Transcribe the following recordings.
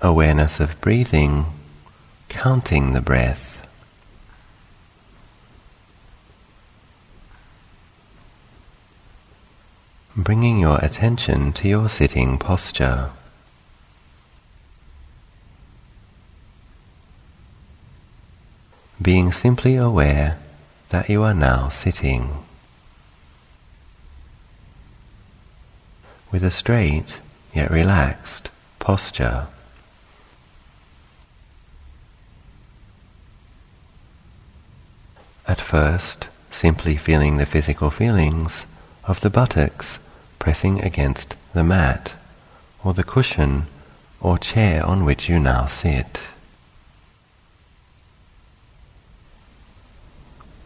awareness of breathing, counting the breath. Bringing your attention to your sitting posture. Being simply aware that you are now sitting. With a straight yet relaxed posture. At first, simply feeling the physical feelings of the buttocks pressing against the mat or the cushion or chair on which you now sit.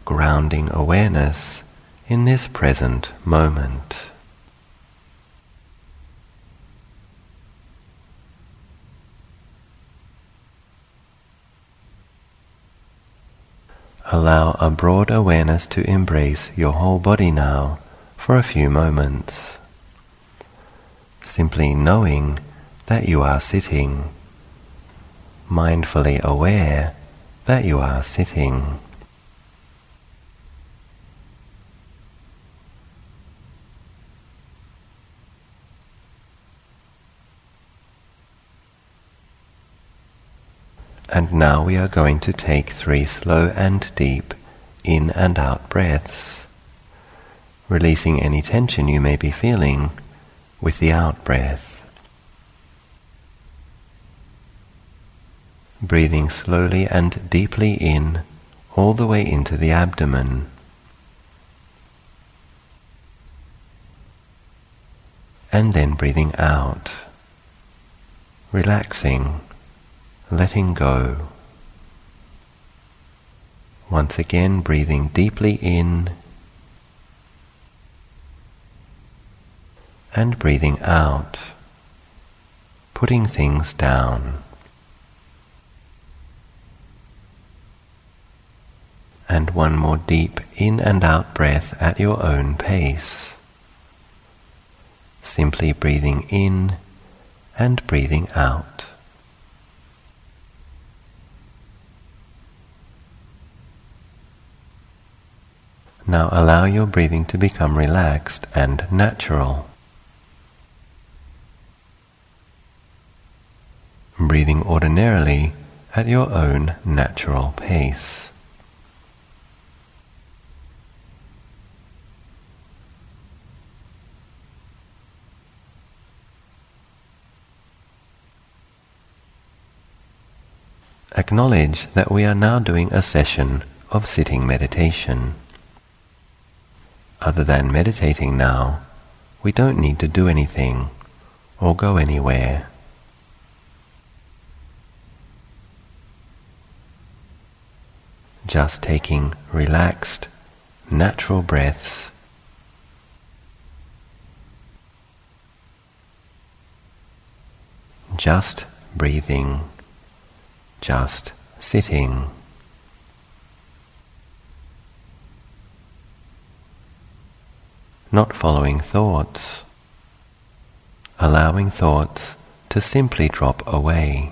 Grounding awareness in this present moment. Allow a broad awareness to embrace your whole body now for a few moments. Simply knowing that you are sitting, mindfully aware that you are sitting. And now we are going to take three slow and deep in and out breaths, releasing any tension you may be feeling with the out breath. Breathing slowly and deeply in all the way into the abdomen. And then breathing out, relaxing letting go. Once again, breathing deeply in and breathing out, putting things down. And one more deep in and out breath at your own pace. Simply breathing in and breathing out. Now allow your breathing to become relaxed and natural. Breathing ordinarily at your own natural pace. Acknowledge that we are now doing a session of sitting meditation other than meditating now, we don't need to do anything or go anywhere. Just taking relaxed, natural breaths. Just breathing, just sitting. Not following thoughts, allowing thoughts to simply drop away.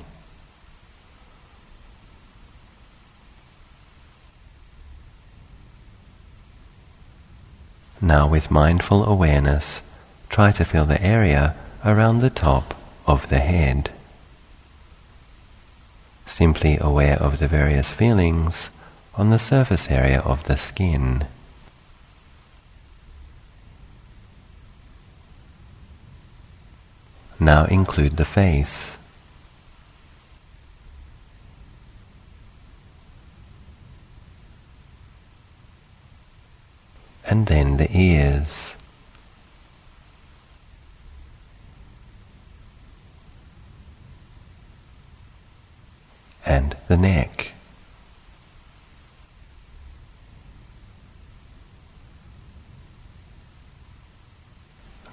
Now, with mindful awareness, try to feel the area around the top of the head. Simply aware of the various feelings on the surface area of the skin. Now include the face. And then the ears. And the neck.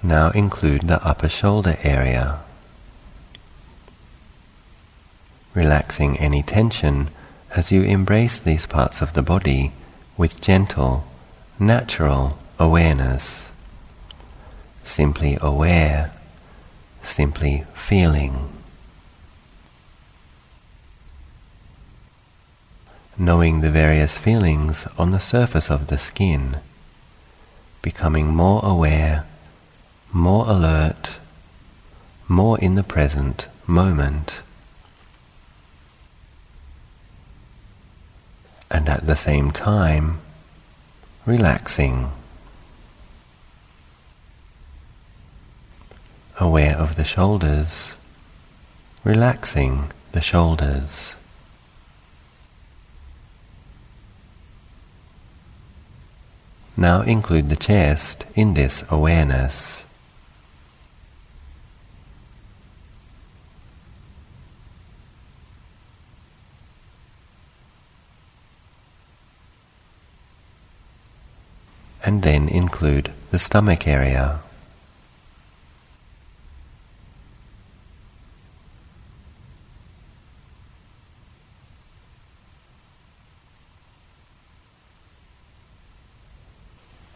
now include the upper shoulder area. Relaxing any tension as you embrace these parts of the body with gentle, natural awareness. Simply aware, simply feeling. Knowing the various feelings on the surface of the skin, becoming more aware more alert, more in the present moment. And at the same time, relaxing. Aware of the shoulders, relaxing the shoulders. Now include the chest in this awareness. And then include the stomach area.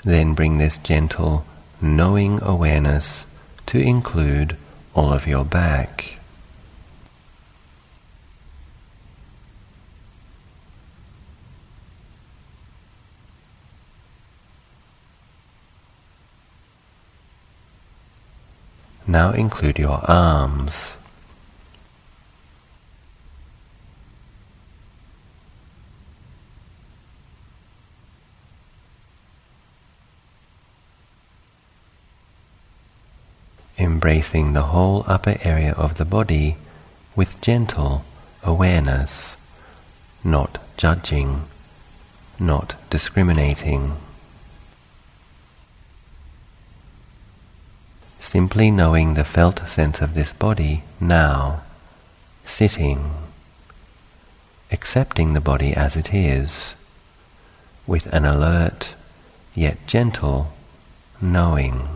Then bring this gentle, knowing awareness to include all of your back. Now include your arms. embracing the whole upper area of the body with gentle awareness, not judging, not discriminating. Simply knowing the felt sense of this body now, sitting, accepting the body as it is, with an alert yet gentle knowing.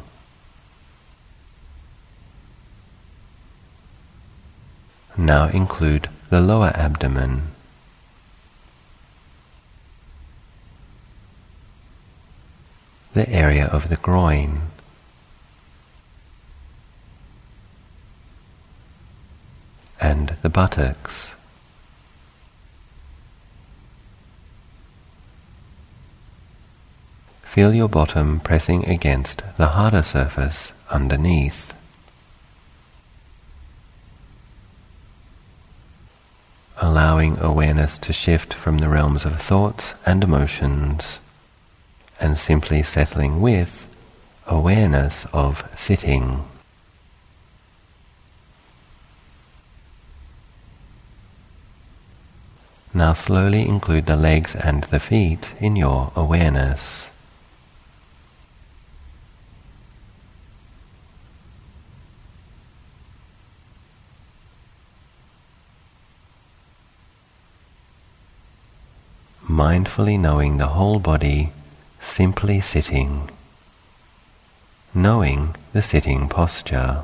now include the lower abdomen. The area of the groin. And the buttocks. Feel your bottom pressing against the harder surface underneath. allowing awareness to shift from the realms of thoughts and emotions, and simply settling with awareness of sitting. Now slowly include the legs and the feet in your awareness. mindfully knowing the whole body simply sitting, knowing the sitting posture.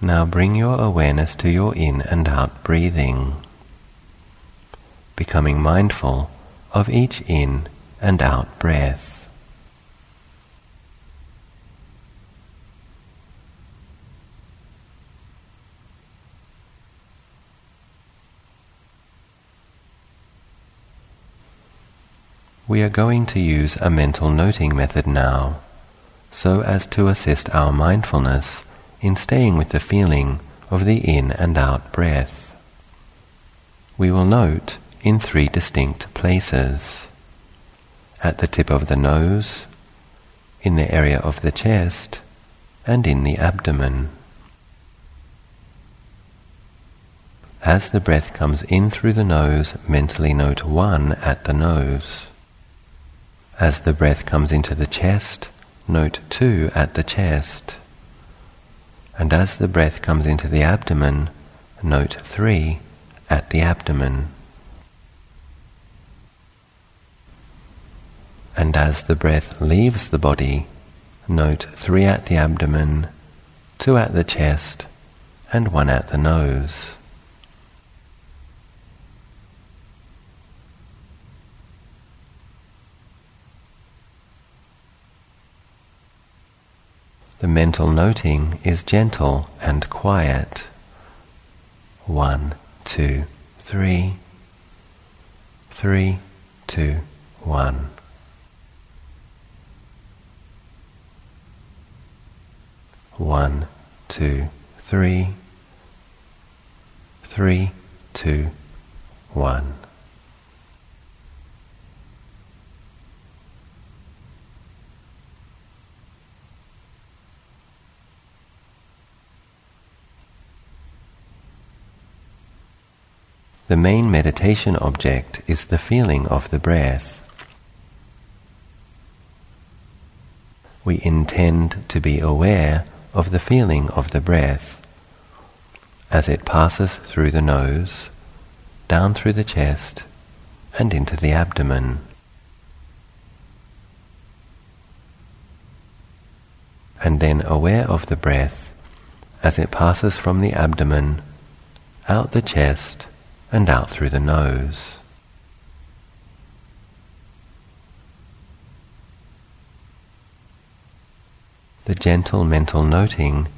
Now bring your awareness to your in and out breathing, becoming mindful of each in and out breath. We are going to use a mental noting method now, so as to assist our mindfulness in staying with the feeling of the in and out breath. We will note in three distinct places. At the tip of the nose, in the area of the chest, and in the abdomen. As the breath comes in through the nose, mentally note one at the nose. As the breath comes into the chest, note two at the chest. And as the breath comes into the abdomen, note three at the abdomen. and as the breath leaves the body, note three at the abdomen, two at the chest, and one at the nose. Mental noting is gentle and quiet. One, two, three, three, two, one. One, two, three, three, two, one. The main meditation object is the feeling of the breath. We intend to be aware of the feeling of the breath as it passes through the nose, down through the chest, and into the abdomen. And then aware of the breath as it passes from the abdomen, out the chest, and out through the nose. The gentle mental noting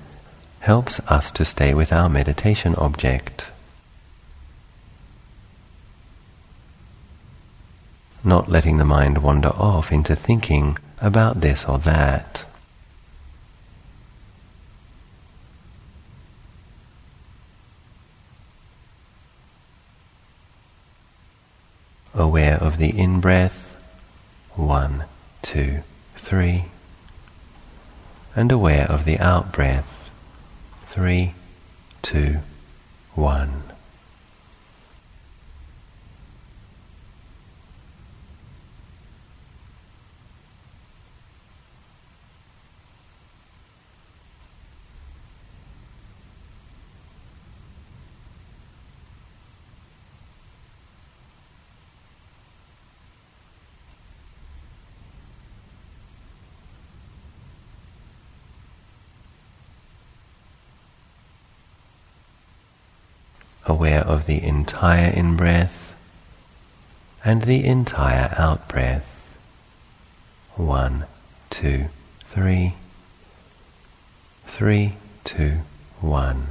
helps us to stay with our meditation object. Not letting the mind wander off into thinking about this or that. Aware of the in breath, one, two, three, and aware of the out breath, three, two, one. Aware of the entire in breath and the entire out breath. One, two, three, three, two, one.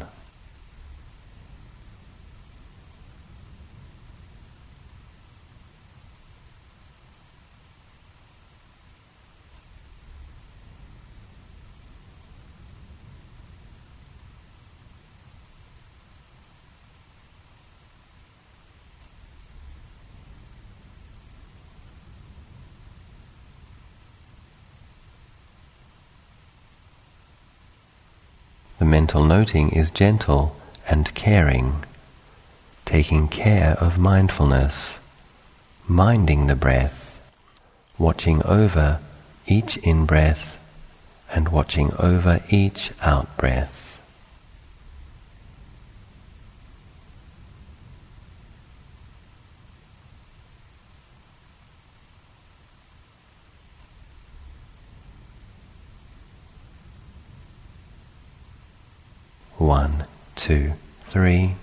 The mental noting is gentle and caring, taking care of mindfulness, minding the breath, watching over each in breath and watching over each out breath. One, two, three,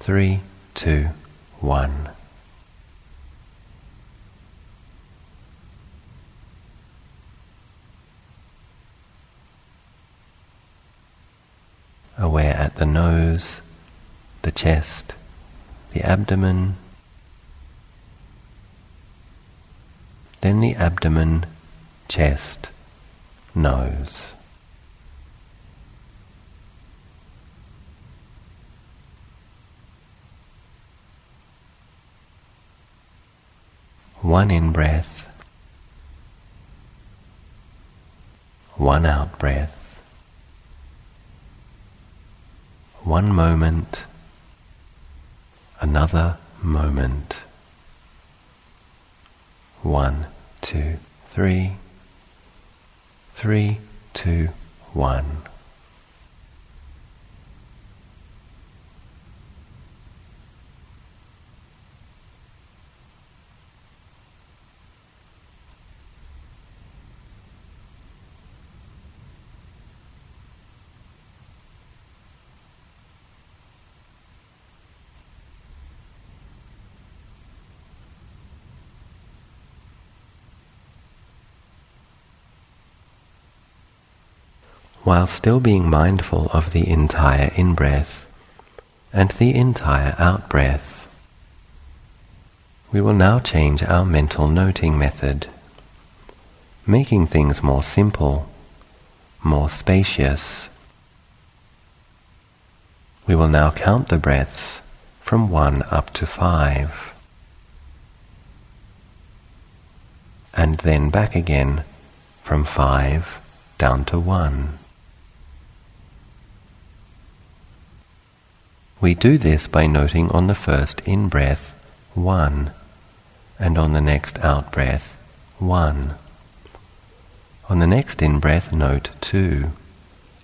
three, two, one. Aware at the nose, the chest, the abdomen, then the abdomen, chest, nose. One in breath, one out breath, one moment, another moment. One, two, three, three, two, one. While still being mindful of the entire in-breath and the entire out-breath. We will now change our mental noting method, making things more simple, more spacious. We will now count the breaths from one up to five, and then back again from five down to one. We do this by noting on the first in-breath, one, and on the next out-breath, one. On the next in-breath, note two,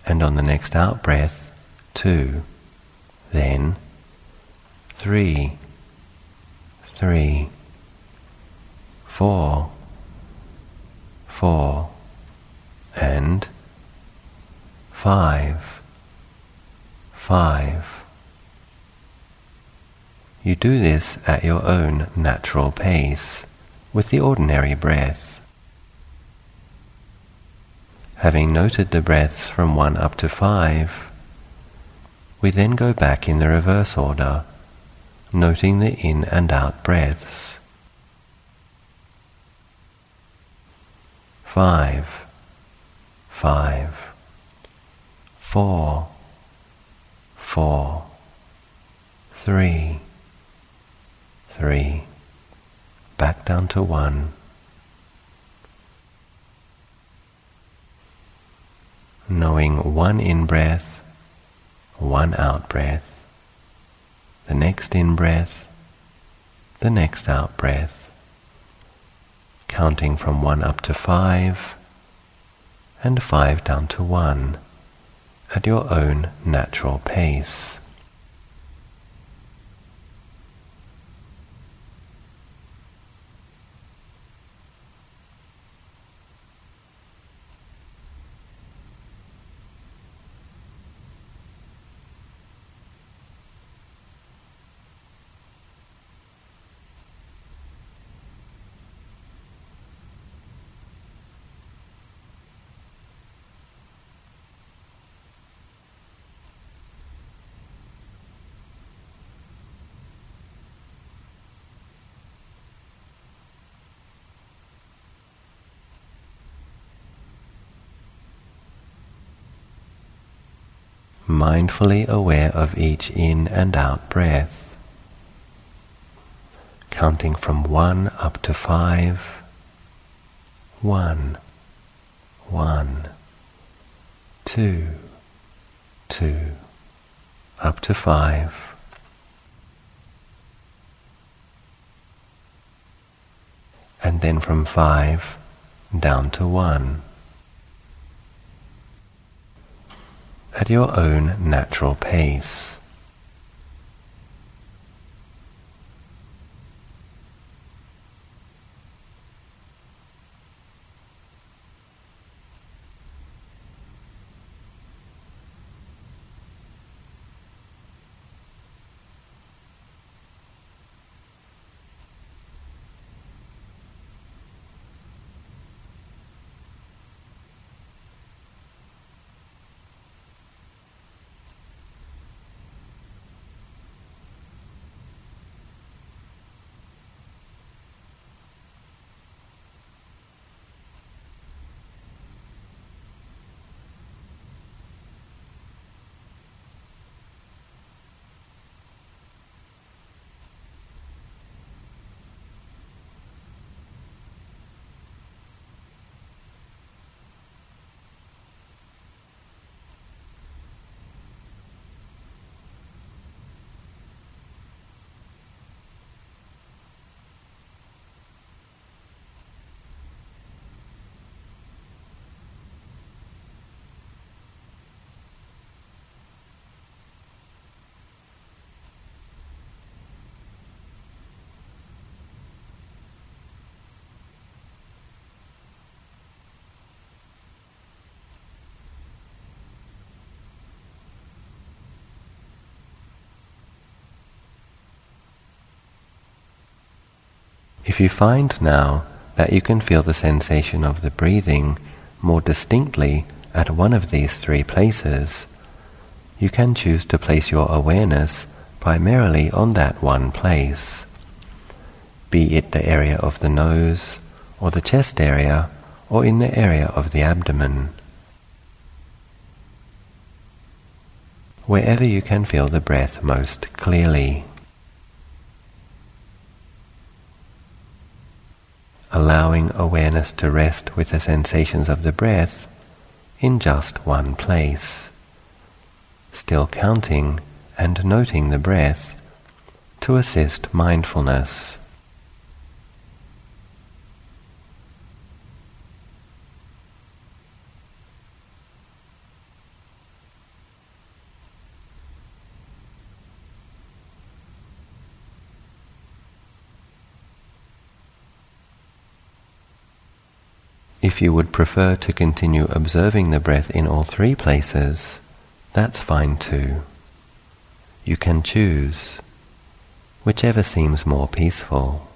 and on the next out-breath, two. Then, three, three, four, four, and five, five. You do this at your own natural pace, with the ordinary breath. Having noted the breaths from one up to five, we then go back in the reverse order, noting the in and out breaths. Five, five, four, four, three, three, back down to one. Knowing one in breath, one out breath, the next in breath, the next out breath, counting from one up to five, and five down to one at your own natural pace. Mindfully aware of each in and out breath, counting from one up to five, one, one, two, two, up to five. And then from five down to one. At your own natural pace. If you find now that you can feel the sensation of the breathing more distinctly at one of these three places, you can choose to place your awareness primarily on that one place, be it the area of the nose, or the chest area, or in the area of the abdomen. Wherever you can feel the breath most clearly. Allowing awareness to rest with the sensations of the breath in just one place, still counting and noting the breath to assist mindfulness. If you would prefer to continue observing the breath in all three places, that's fine too. You can choose whichever seems more peaceful.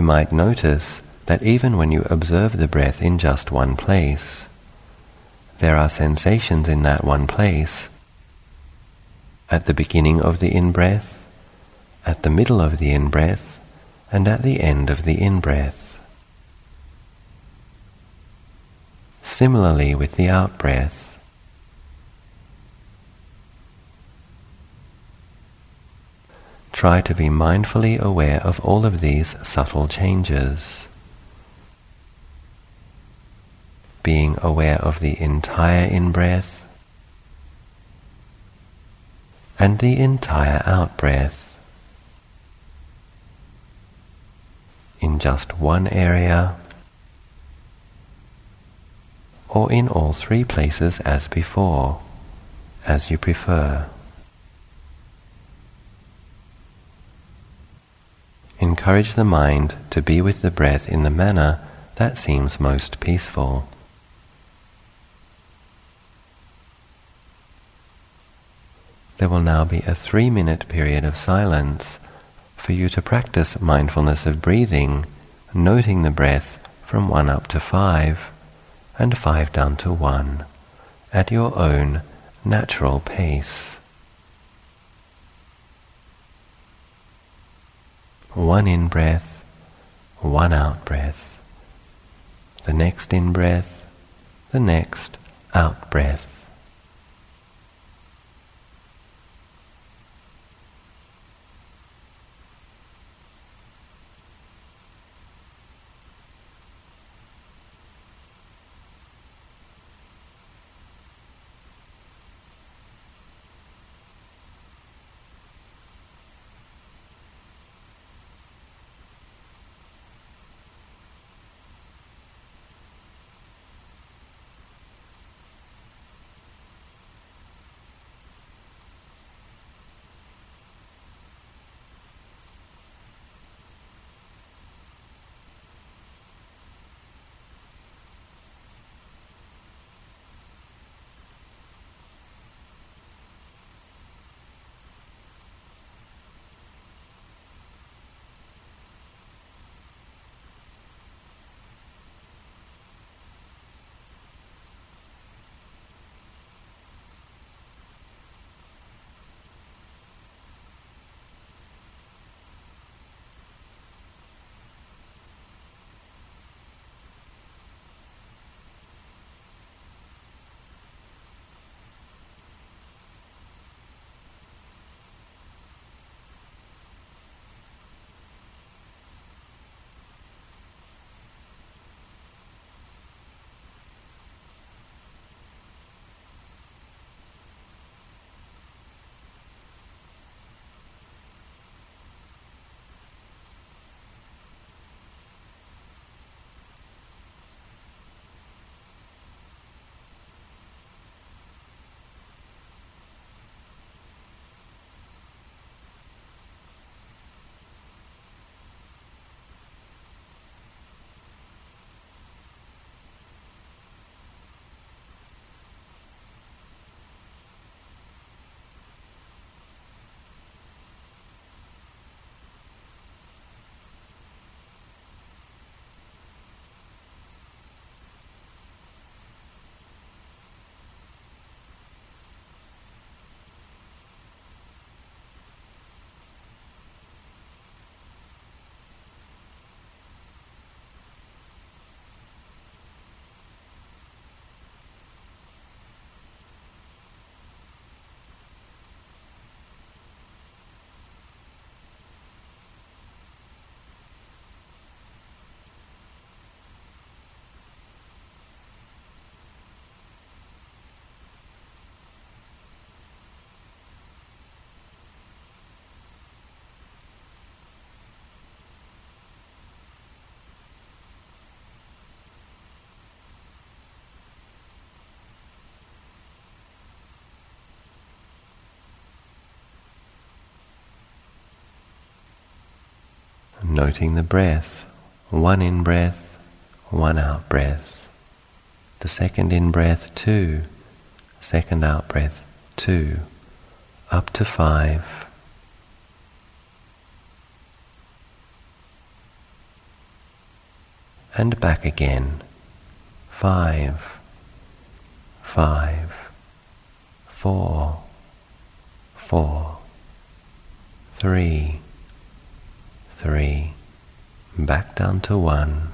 You might notice that even when you observe the breath in just one place, there are sensations in that one place at the beginning of the in-breath, at the middle of the in-breath, and at the end of the in-breath. Similarly with the out-breath, Try to be mindfully aware of all of these subtle changes. Being aware of the entire in-breath and the entire out-breath in just one area or in all three places as before, as you prefer. Encourage the mind to be with the breath in the manner that seems most peaceful. There will now be a three minute period of silence for you to practice mindfulness of breathing, noting the breath from one up to five and five down to one at your own natural pace. One in breath, one out breath, the next in breath, the next out breath. Noting the breath, one in breath, one out breath. The second in breath, two, second out breath, two, up to five. And back again, five, five, four, four, three, three, back down to one.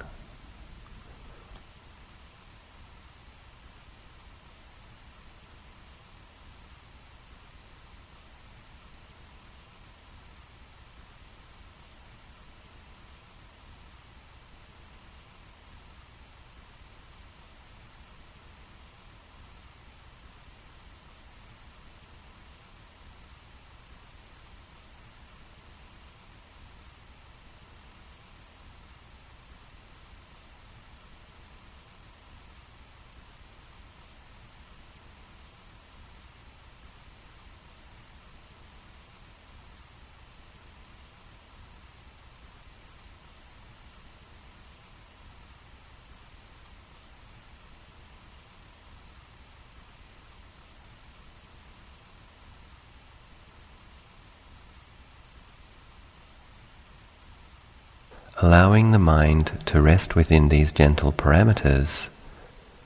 Allowing the mind to rest within these gentle parameters,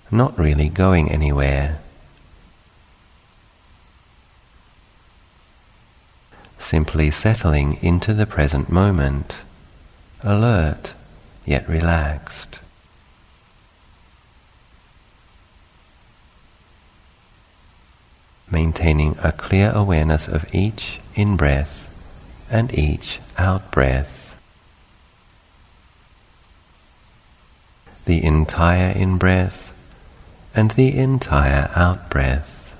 not really going anywhere. Simply settling into the present moment, alert yet relaxed. Maintaining a clear awareness of each in breath and each out breath. The entire in breath and the entire out breath.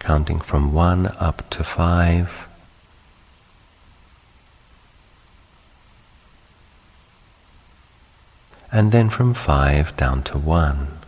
Counting from one up to five. And then from five down to one.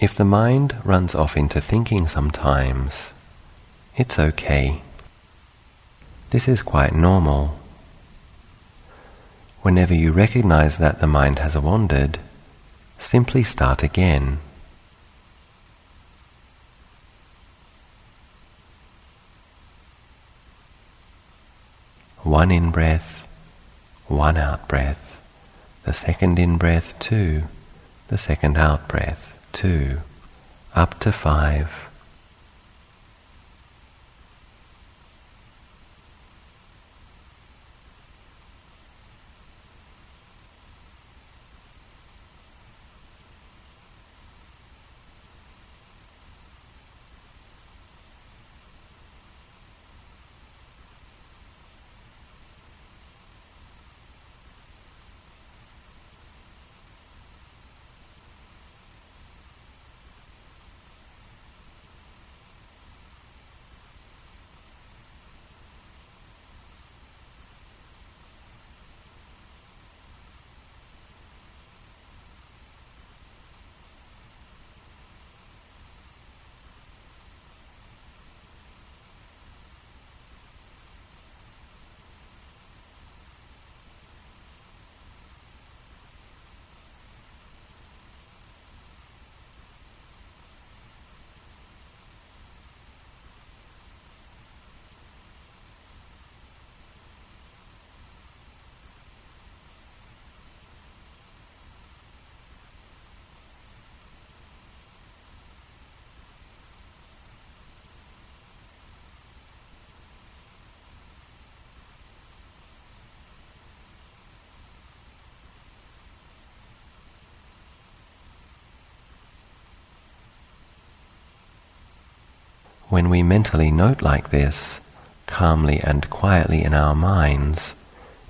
If the mind runs off into thinking sometimes, it's okay. This is quite normal. Whenever you recognize that the mind has wandered, simply start again. One in breath, one out breath. The second in breath, two. The second out breath, two. Up to five. When we mentally note like this, calmly and quietly in our minds,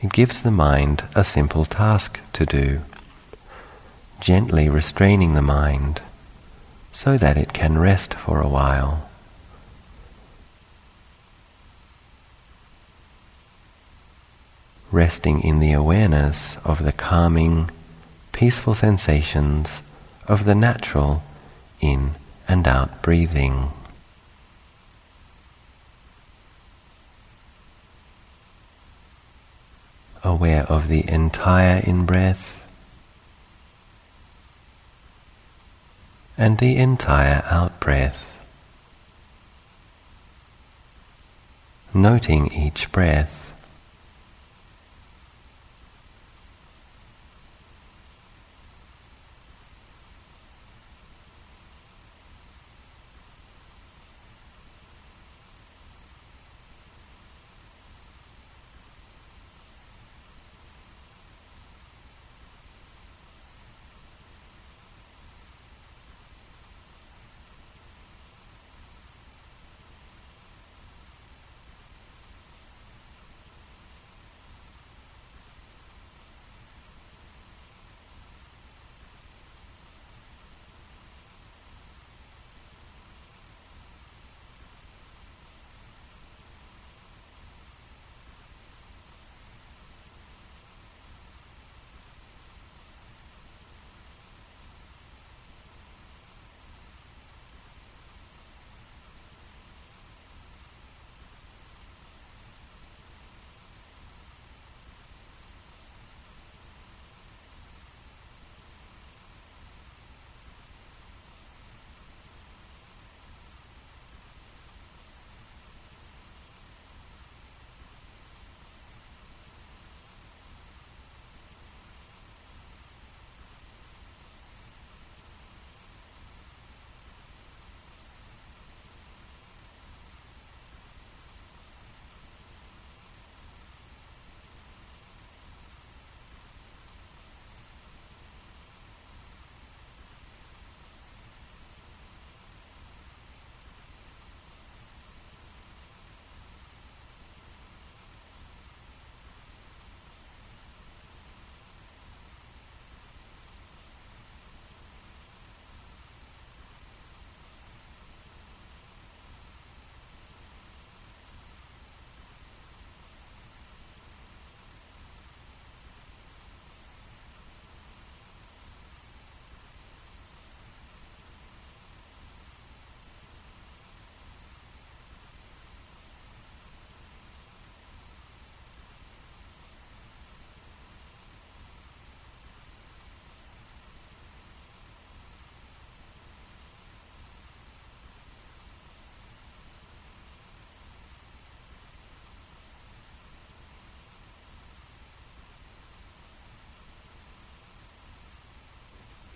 it gives the mind a simple task to do, gently restraining the mind so that it can rest for a while. Resting in the awareness of the calming, peaceful sensations of the natural in and out breathing. Aware of the entire in-breath. And the entire out-breath, noting each breath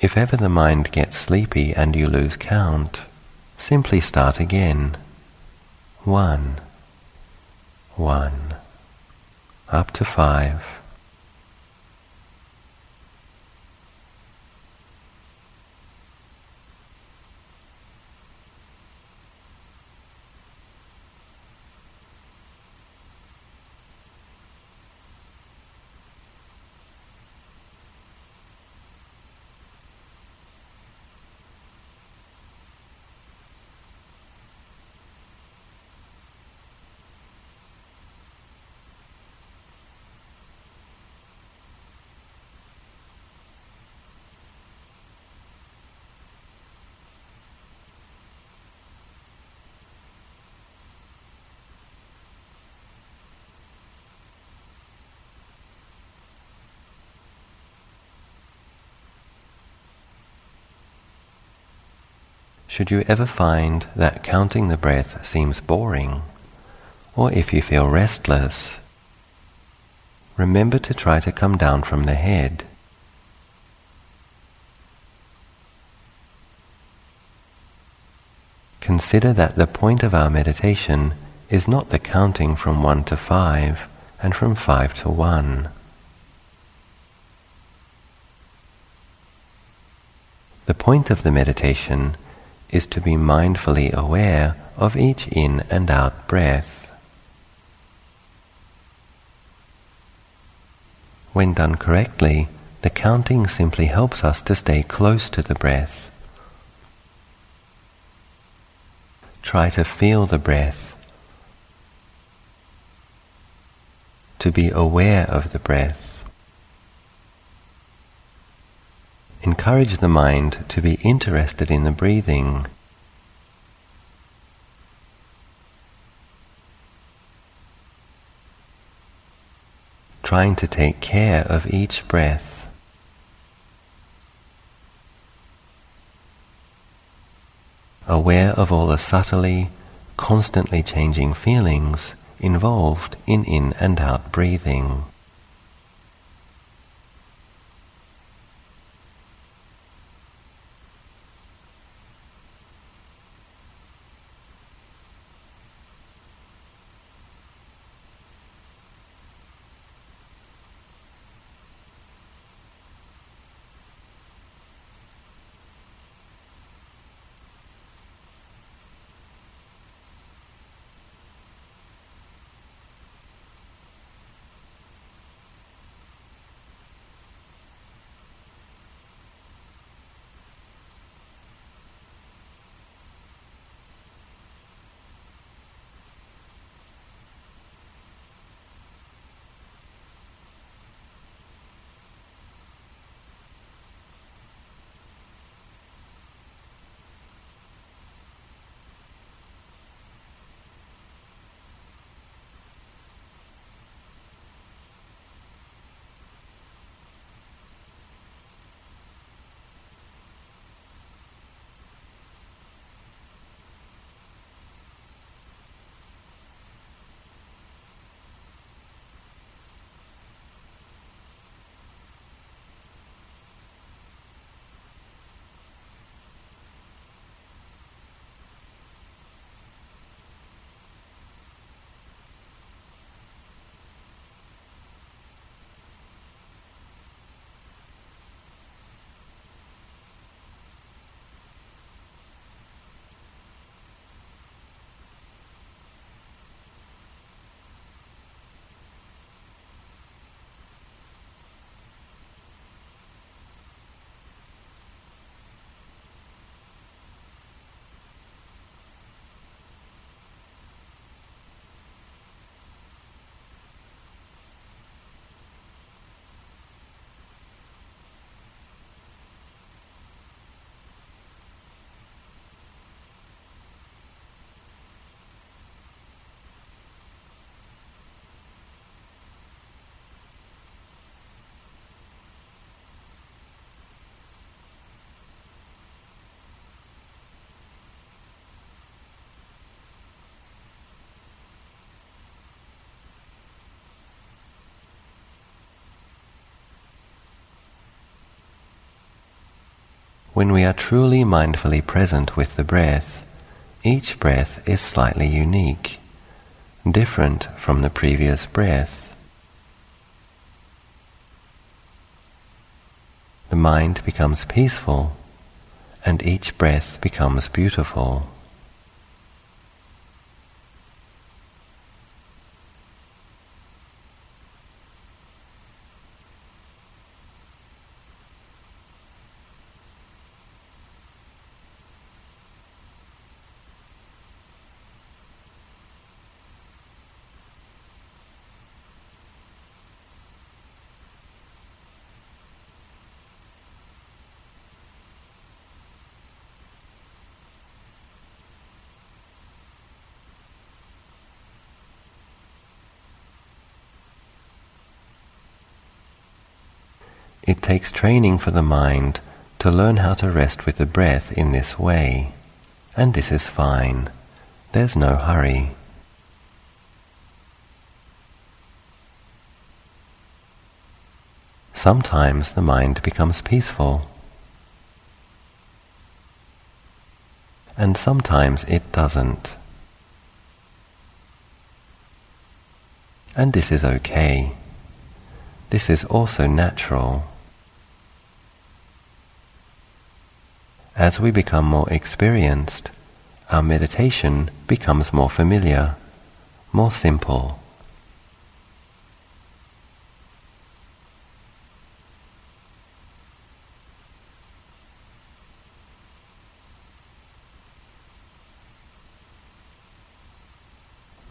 If ever the mind gets sleepy and you lose count, simply start again. One, one, up to five. Should you ever find that counting the breath seems boring, or if you feel restless, remember to try to come down from the head. Consider that the point of our meditation is not the counting from one to five and from five to one. The point of the meditation is to be mindfully aware of each in and out breath. When done correctly, the counting simply helps us to stay close to the breath. Try to feel the breath, to be aware of the breath. Encourage the mind to be interested in the breathing. Trying to take care of each breath. Aware of all the subtly, constantly changing feelings involved in in and out breathing. When we are truly mindfully present with the breath, each breath is slightly unique, different from the previous breath. The mind becomes peaceful and each breath becomes beautiful. It takes training for the mind to learn how to rest with the breath in this way, and this is fine. There's no hurry. Sometimes the mind becomes peaceful, and sometimes it doesn't. And this is okay. This is also natural. As we become more experienced, our meditation becomes more familiar, more simple.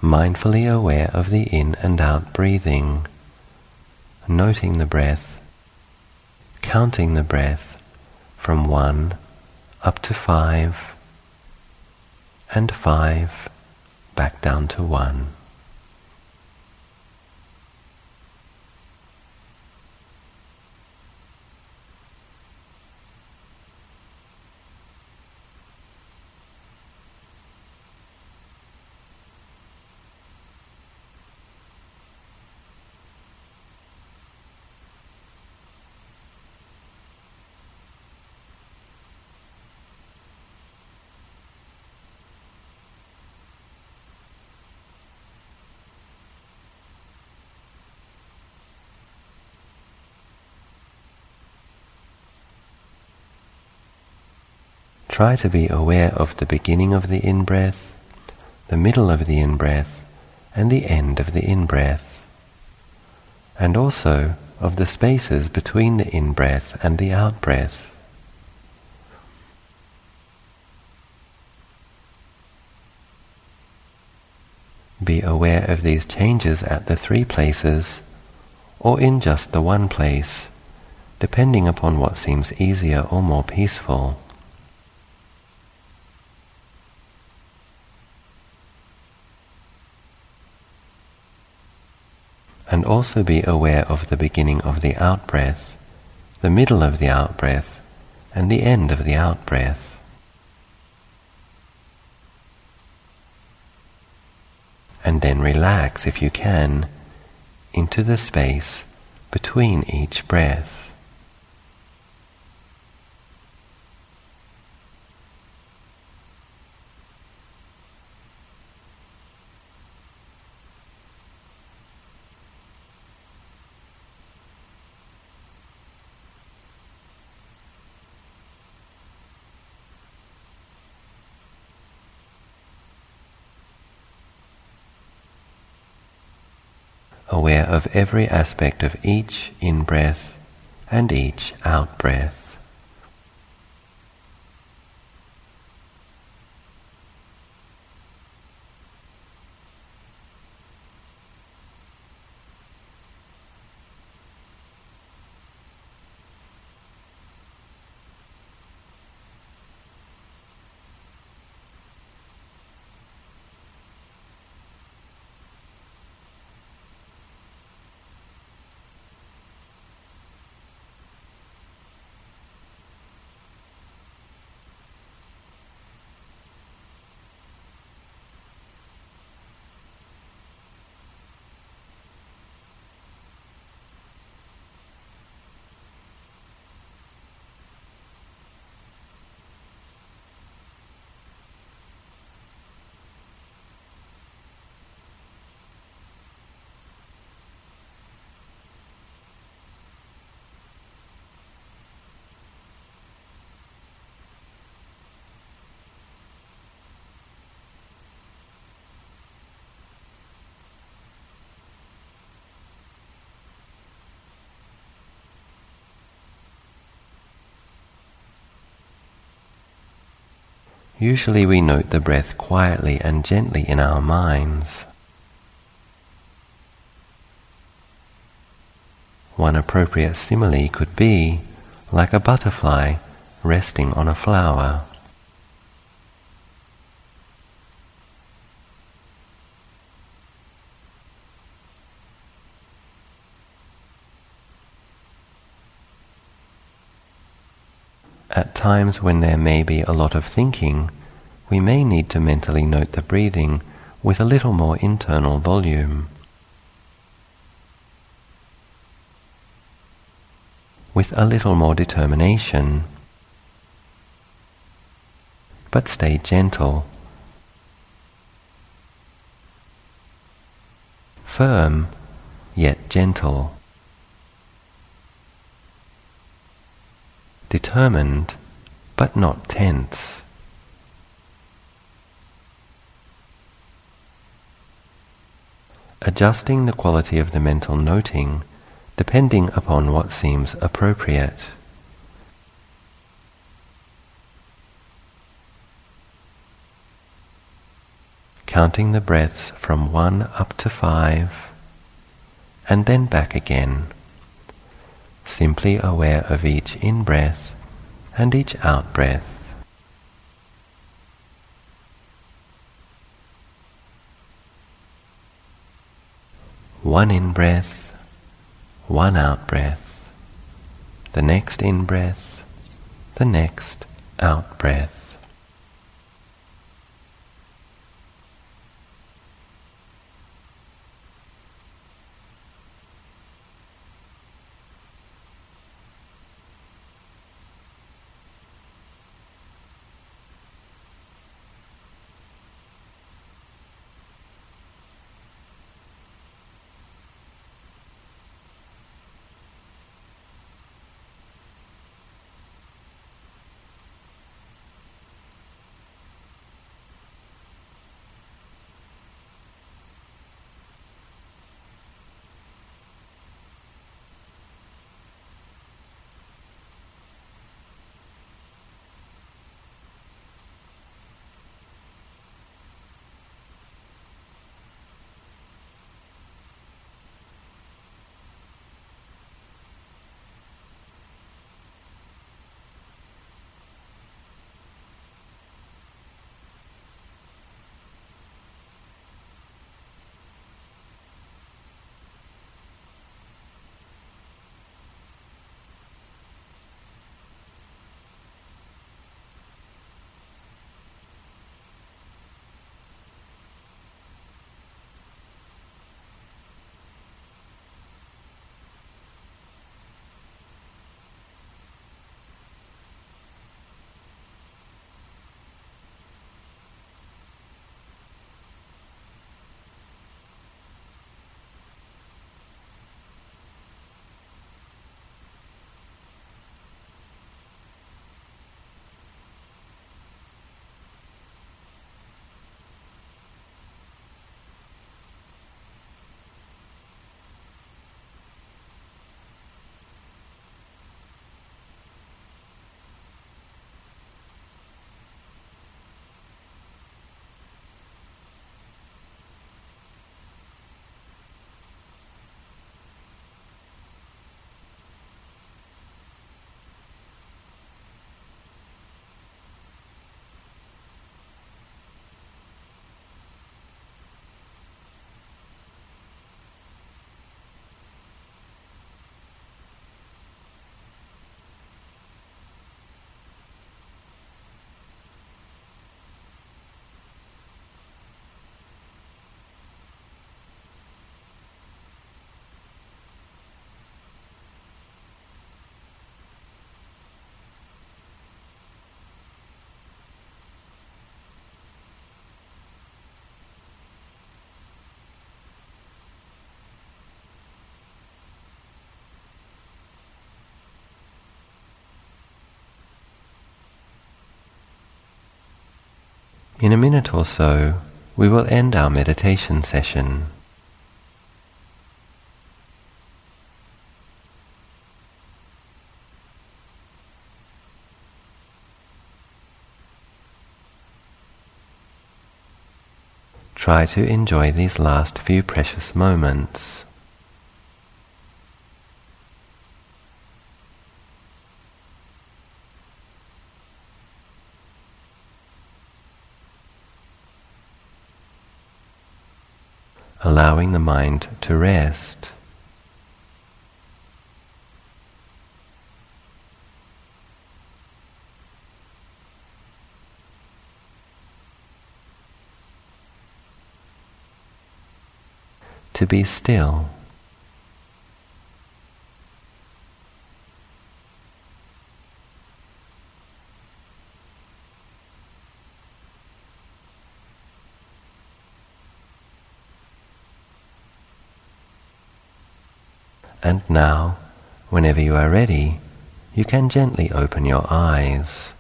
Mindfully aware of the in and out breathing, noting the breath, counting the breath from one up to five, and five back down to one. Try to be aware of the beginning of the in-breath, the middle of the in-breath, and the end of the in-breath, and also of the spaces between the in-breath and the out-breath. Be aware of these changes at the three places, or in just the one place, depending upon what seems easier or more peaceful. And also be aware of the beginning of the out-breath, the middle of the out-breath, and the end of the out-breath. And then relax, if you can, into the space between each breath. aware of every aspect of each in-breath and each out-breath. Usually we note the breath quietly and gently in our minds. One appropriate simile could be like a butterfly resting on a flower. At times when there may be a lot of thinking, we may need to mentally note the breathing with a little more internal volume. With a little more determination. But stay gentle. Firm, yet gentle. determined but not tense. Adjusting the quality of the mental noting depending upon what seems appropriate. Counting the breaths from one up to five and then back again simply aware of each in-breath and each out-breath. One in-breath, one out-breath, the next in-breath, the next out-breath. In a minute or so, we will end our meditation session. Try to enjoy these last few precious moments. Allowing the mind to rest. To be still. And now, whenever you are ready, you can gently open your eyes.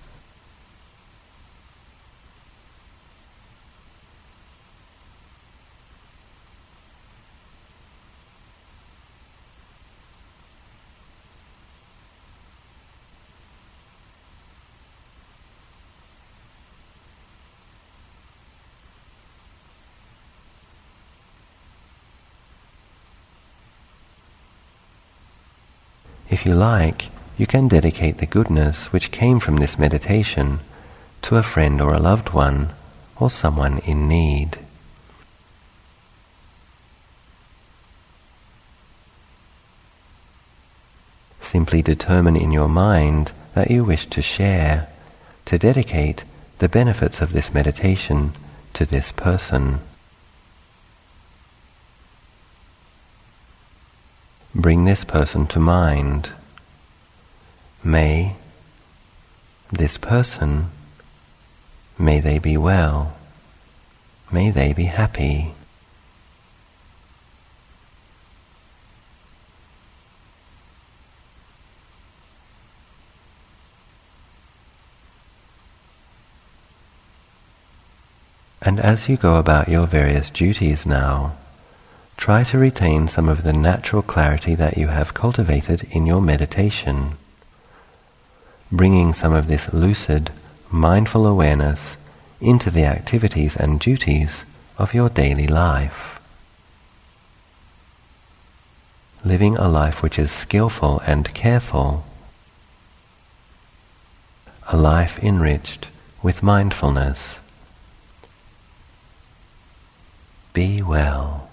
If you like, you can dedicate the goodness which came from this meditation to a friend or a loved one or someone in need. Simply determine in your mind that you wish to share, to dedicate the benefits of this meditation to this person. Bring this person to mind. May this person, may they be well, may they be happy. And as you go about your various duties now, try to retain some of the natural clarity that you have cultivated in your meditation, bringing some of this lucid, mindful awareness into the activities and duties of your daily life. Living a life which is skillful and careful, a life enriched with mindfulness. Be well.